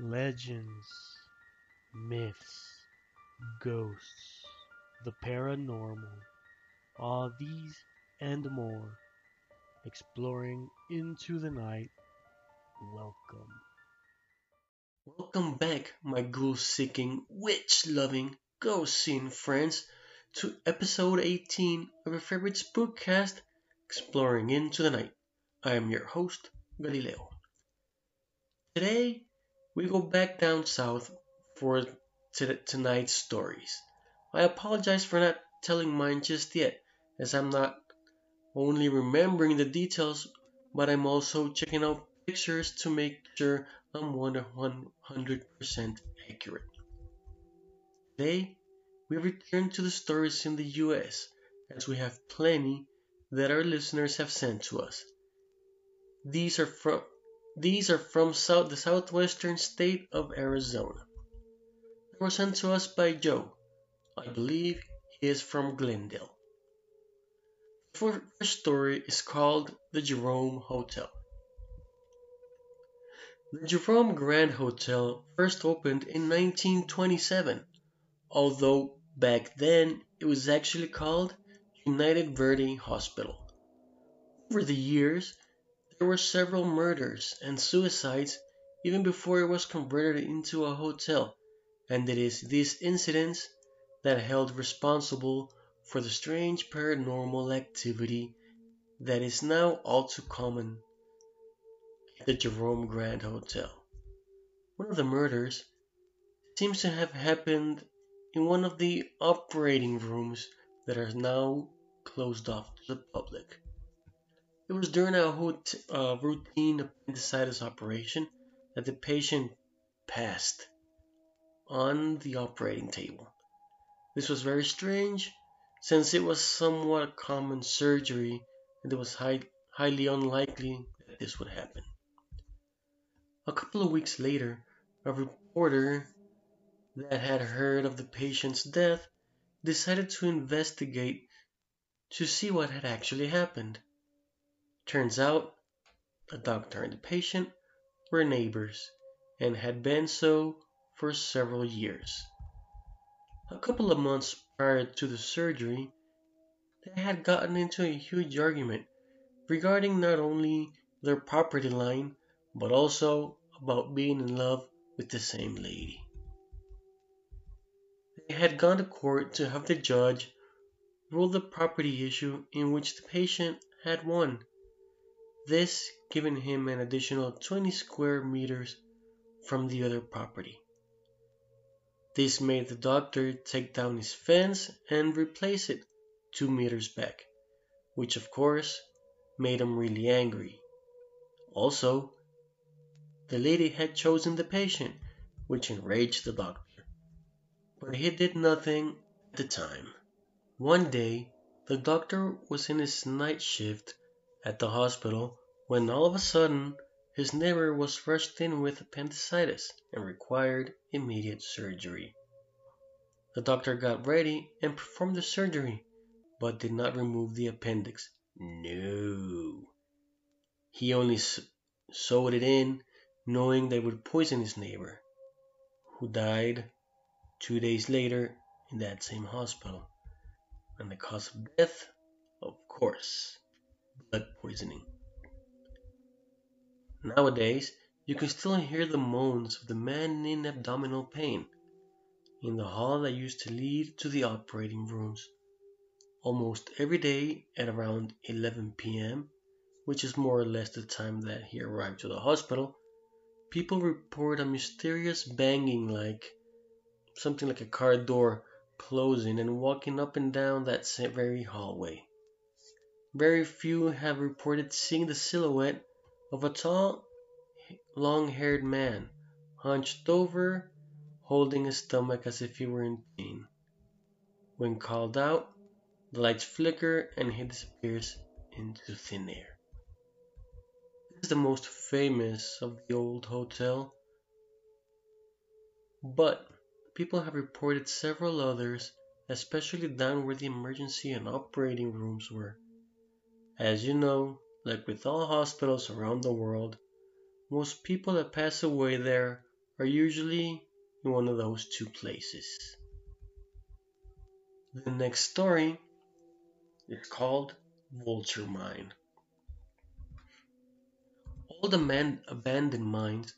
Legends, myths, ghosts, the paranormal, all these and more, exploring into the night. Welcome. Welcome back, my ghost seeking, witch loving, ghost seeing friends, to episode 18 of your favorite spookcast, Exploring into the Night. I am your host, Galileo. Today, we go back down south for tonight's stories. I apologize for not telling mine just yet, as I'm not only remembering the details, but I'm also checking out pictures to make sure I'm 100% accurate. Today, we return to the stories in the US, as we have plenty that our listeners have sent to us. These are from these are from south, the southwestern state of Arizona. They were sent to us by Joe. I believe he is from Glendale. The first story is called The Jerome Hotel. The Jerome Grand Hotel first opened in 1927, although back then it was actually called United Verde Hospital. Over the years, there were several murders and suicides even before it was converted into a hotel, and it is these incidents that held responsible for the strange paranormal activity that is now all too common at the Jerome Grand Hotel. One of the murders seems to have happened in one of the operating rooms that are now closed off to the public. It was during a uh, routine appendicitis operation that the patient passed on the operating table. This was very strange since it was somewhat a common surgery and it was high, highly unlikely that this would happen. A couple of weeks later, a reporter that had heard of the patient's death decided to investigate to see what had actually happened. Turns out the doctor and the patient were neighbors and had been so for several years. A couple of months prior to the surgery, they had gotten into a huge argument regarding not only their property line but also about being in love with the same lady. They had gone to court to have the judge rule the property issue in which the patient had won this giving him an additional 20 square meters from the other property. This made the doctor take down his fence and replace it two meters back, which of course made him really angry. Also, the lady had chosen the patient, which enraged the doctor. But he did nothing at the time. One day, the doctor was in his night shift at the hospital when all of a sudden his neighbor was rushed in with appendicitis and required immediate surgery. The doctor got ready and performed the surgery, but did not remove the appendix. No. He only sewed it in, knowing they would poison his neighbor, who died two days later in that same hospital. And the cause of death, of course, blood poisoning. Nowadays, you can still hear the moans of the man in abdominal pain in the hall that used to lead to the operating rooms. Almost every day at around 11 p.m., which is more or less the time that he arrived to the hospital, people report a mysterious banging like something like a car door closing and walking up and down that very hallway. Very few have reported seeing the silhouette of a tall, long haired man, hunched over, holding his stomach as if he were in pain. When called out, the lights flicker and he disappears into thin air. This is the most famous of the old hotel, but people have reported several others, especially down where the emergency and operating rooms were. As you know, like with all hospitals around the world, most people that pass away there are usually in one of those two places. The next story is called Vulture Mine. All the abandoned mines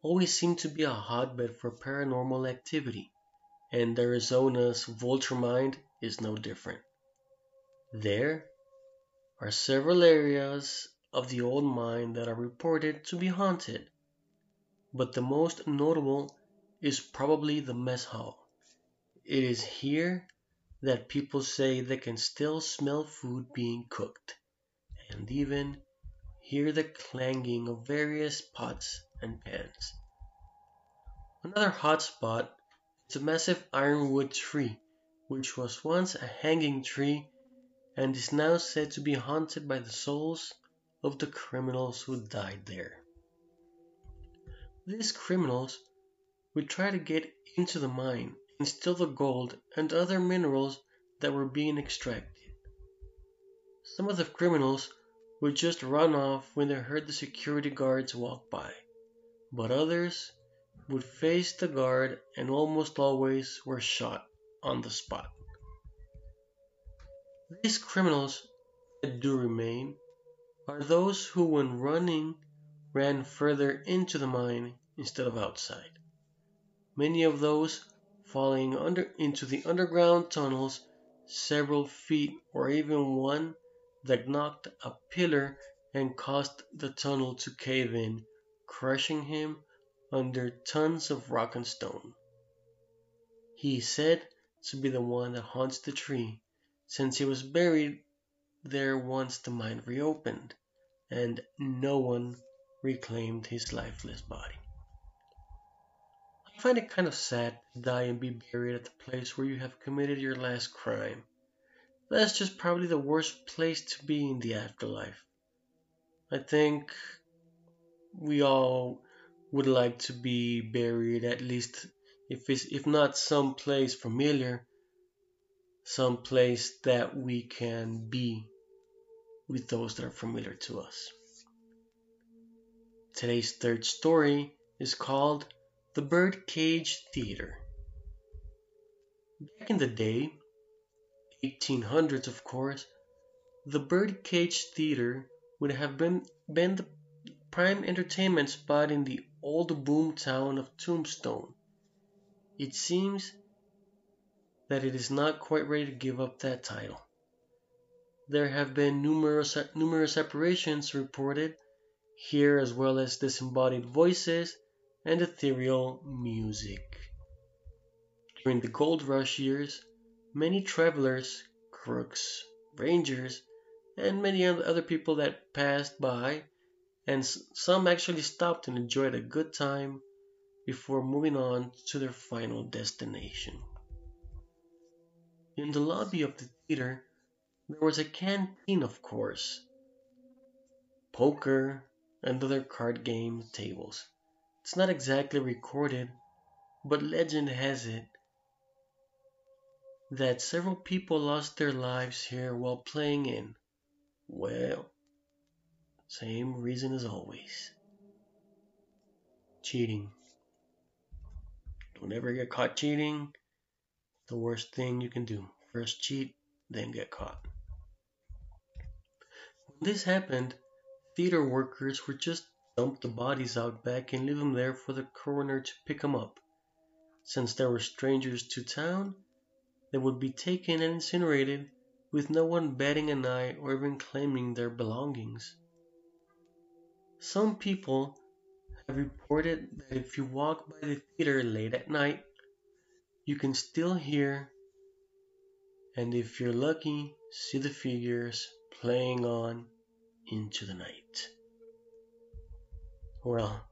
always seem to be a hotbed for paranormal activity, and Arizona's Vulture Mine is no different. There are several areas of the old mine that are reported to be haunted, but the most notable is probably the mess hall. It is here that people say they can still smell food being cooked, and even hear the clanging of various pots and pans. Another hot spot is a massive ironwood tree, which was once a hanging tree and is now said to be haunted by the souls of the criminals who died there. These criminals would try to get into the mine and steal the gold and other minerals that were being extracted. Some of the criminals would just run off when they heard the security guards walk by, but others would face the guard and almost always were shot on the spot. These criminals that do remain are those who, when running, ran further into the mine instead of outside. Many of those falling under into the underground tunnels several feet or even one that knocked a pillar and caused the tunnel to cave in, crushing him under tons of rock and stone. He is said to be the one that haunts the tree, since he was buried there once the mine reopened, and no one reclaimed his lifeless body. I find it kind of sad to die and be buried at the place where you have committed your last crime. That's just probably the worst place to be in the afterlife. I think we all would like to be buried at least if if not some place familiar, some place that we can be with those that are familiar to us. Today's third story is called The Birdcage Theater. Back in the day, 1800s, of course, the Birdcage Theater would have been, been the prime entertainment spot in the old boom town of Tombstone. It seems that it is not quite ready to give up that title. There have been numerous numerous separations reported here as well as disembodied voices and ethereal music. During the gold rush years, Many travelers, crooks, rangers, and many other people that passed by, and some actually stopped and enjoyed a good time before moving on to their final destination. In the lobby of the theater, there was a canteen, of course, poker, and other card game tables. It's not exactly recorded, but legend has it that several people lost their lives here while playing in, well, same reason as always cheating. Don't ever get caught cheating. The worst thing you can do. First cheat, then get caught. When this happened, theater workers would just dump the bodies out back and leave them there for the coroner to pick them up. Since there were strangers to town, they would be taken and incinerated with no one batting an eye or even claiming their belongings. Some people have reported that if you walk by the theater late at night, you can still hear and if you're lucky, see the figures playing on into the night. Well,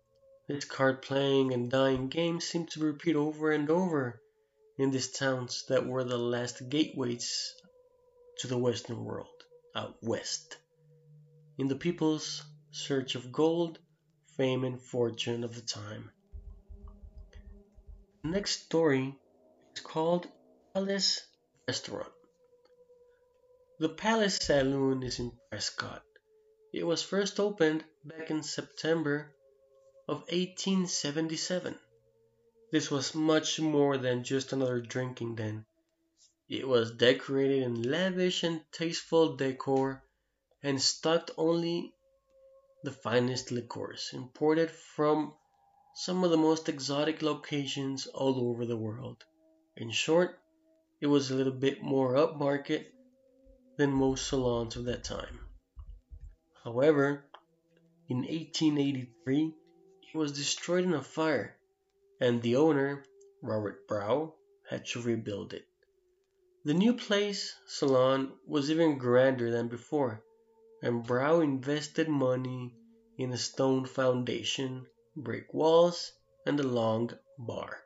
this card playing and dying game seemed to repeat over and over in these towns that were the last gateways to the Western world, out west, in the people's search of gold, fame, and fortune of the time. Next story called Palace Restaurant. The Palace Saloon is in Prescott. It was first opened back in September of 1877. This was much more than just another drinking den. It was decorated in lavish and tasteful decor and stocked only the finest liquors imported from some of the most exotic locations all over the world. In short, it was a little bit more upmarket than most salons of that time. However, in 1883, it was destroyed in a fire, and the owner, Robert Brow, had to rebuild it. The new Palace Saloon was even grander than before, and Brow invested money in a stone foundation, brick walls, and a long bar.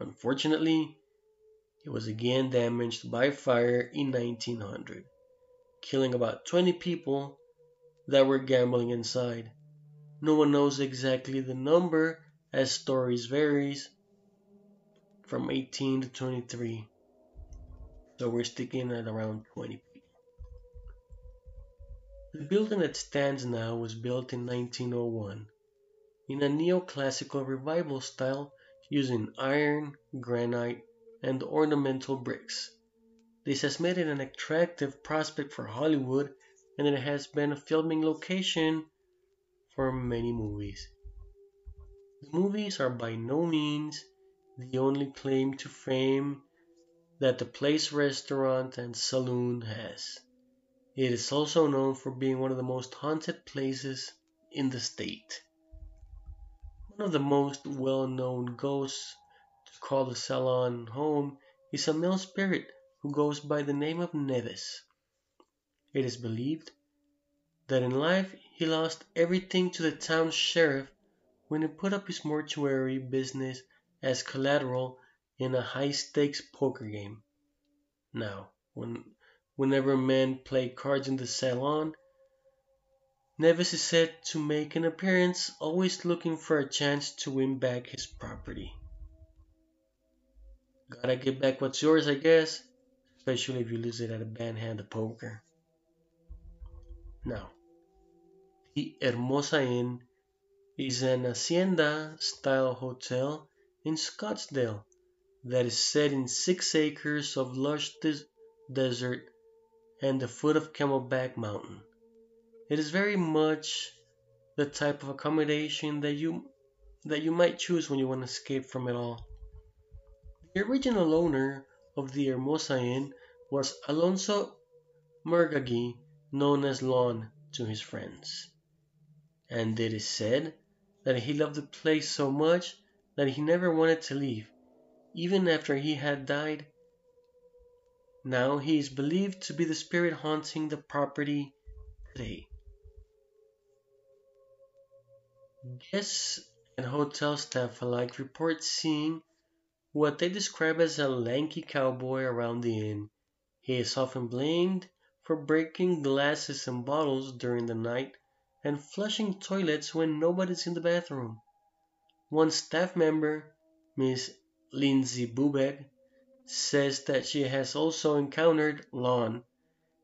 Unfortunately, it was again damaged by fire in 1900, killing about 20 people that were gambling inside. No one knows exactly the number as stories varies from 18 to 23. So we're sticking at around 20 people. The building that stands now was built in 1901 in a neoclassical revival style using iron, granite, and ornamental bricks. This has made it an attractive prospect for Hollywood and it has been a filming location for many movies. The movies are by no means the only claim to fame that the Palace restaurant and saloon has. It is also known for being one of the most haunted places in the state. One of the most well known ghosts to call the salon home is a male spirit who goes by the name of Neves. It is believed that in life he lost everything to the town sheriff when he put up his mortuary business as collateral in a high stakes poker game. Now, when, whenever men play cards in the salon, Neves is said to make an appearance, always looking for a chance to win back his property. Gotta get back what's yours, I guess, especially if you lose it at a bad hand of poker. Now, the Hermosa Inn is an hacienda style hotel in Scottsdale that is set in six acres of lush des- desert and the foot of Camelback Mountain. It is very much the type of accommodation that you that you might choose when you want to escape from it all. The original owner of the Hermosa Inn was Alonzo Megargee, known as Lon to his friends. And it is said that he loved the place so much that he never wanted to leave, even after he had died. Now he is believed to be the spirit haunting the property today. Guests and hotel staff alike report seeing what they describe as a lanky cowboy around the inn. He is often blamed for breaking glasses and bottles during the night and flushing toilets when nobody's in the bathroom. One staff member, Miss Lindsay Bubek, says that she has also encountered Lon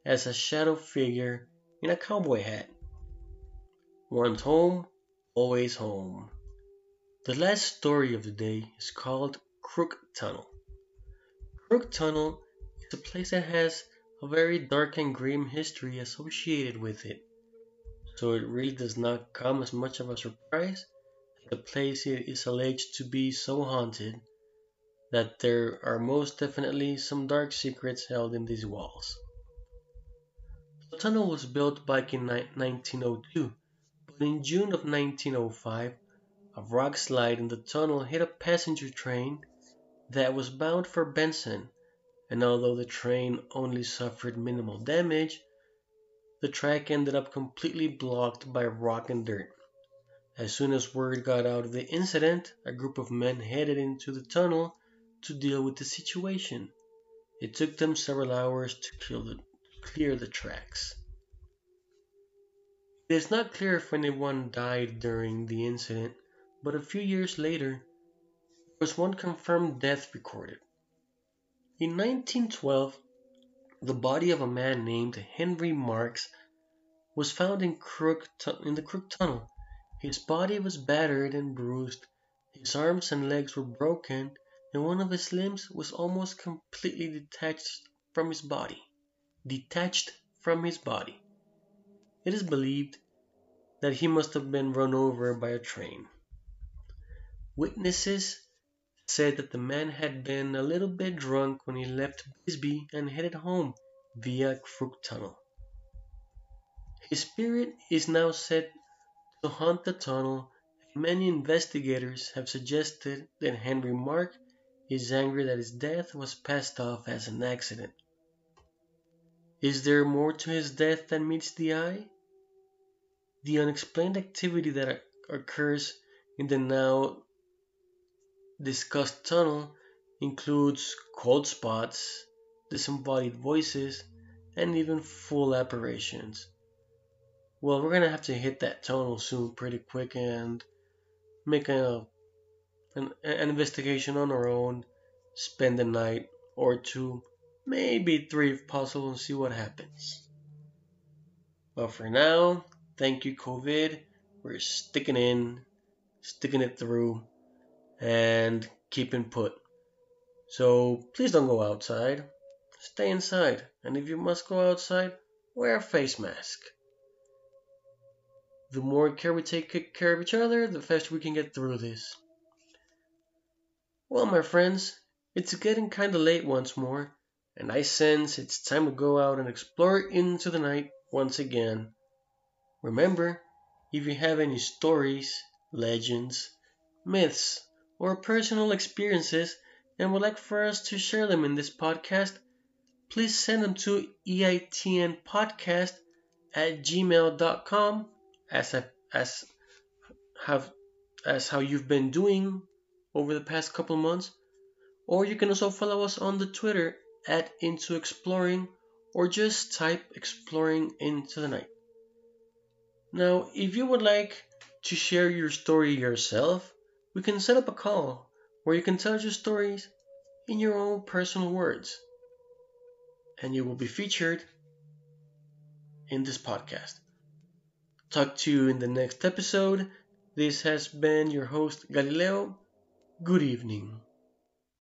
as a shadow figure in a cowboy hat. Once home, always home. The last story of the day is called Crook Tunnel. Crook Tunnel is a place that has a very dark and grim history associated with it, so it really does not come as much of a surprise that the place is alleged to be so haunted that there are most definitely some dark secrets held in these walls. The tunnel was built back in 1902, but in June of 1905, a rock slide in the tunnel hit a passenger train that was bound for Benson, and although the train only suffered minimal damage, the track ended up completely blocked by rock and dirt. As soon as word got out of the incident, a group of men headed into the tunnel to deal with the situation. It took them several hours to clear the, clear the tracks. It is not clear if anyone died during the incident, but a few years later, was one confirmed death recorded. In 1912, the body of a man named Henry Marks was found in, Crook in the Crook Tunnel. His body was battered and bruised, his arms and legs were broken, and one of his limbs was almost completely detached from his body. Detached from his body. It is believed that he must have been run over by a train. Witnesses said that the man had been a little bit drunk when he left Bisbee and headed home via Crook Tunnel. His spirit is now said to haunt the tunnel, and many investigators have suggested that Henry Mark is angry that his death was passed off as an accident. Is there more to his death than meets the eye? The unexplained activity that occurs in the now discussed tunnel includes cold spots, disembodied voices, and even full apparitions. Well, we're gonna have to hit that tunnel soon pretty quick and make a, an, an investigation on our own, spend a night or two, maybe three if possible, and see what happens. But for now, Thank you, COVID. We're sticking in, sticking it through, and keeping put. So please don't go outside. Stay inside. And if you must go outside, wear a face mask. The more care we take care of each other, the faster we can get through this. Well, my friends, it's getting kinda late once more, and I sense it's time to go out and explore into the night once again. Remember, if you have any stories, legends, myths, or personal experiences and would like for us to share them in this podcast, please send them to eitnpodcast at gmail.com as, I, as, have, as how you've been doing over the past couple months. Or you can also follow us on the Twitter at Into Exploring or just type Exploring into the Night. Now, if you would like to share your story yourself, we can set up a call where you can tell your stories in your own personal words. And you will be featured in this podcast. Talk to you in the next episode. This has been your host, Galileo. Good evening.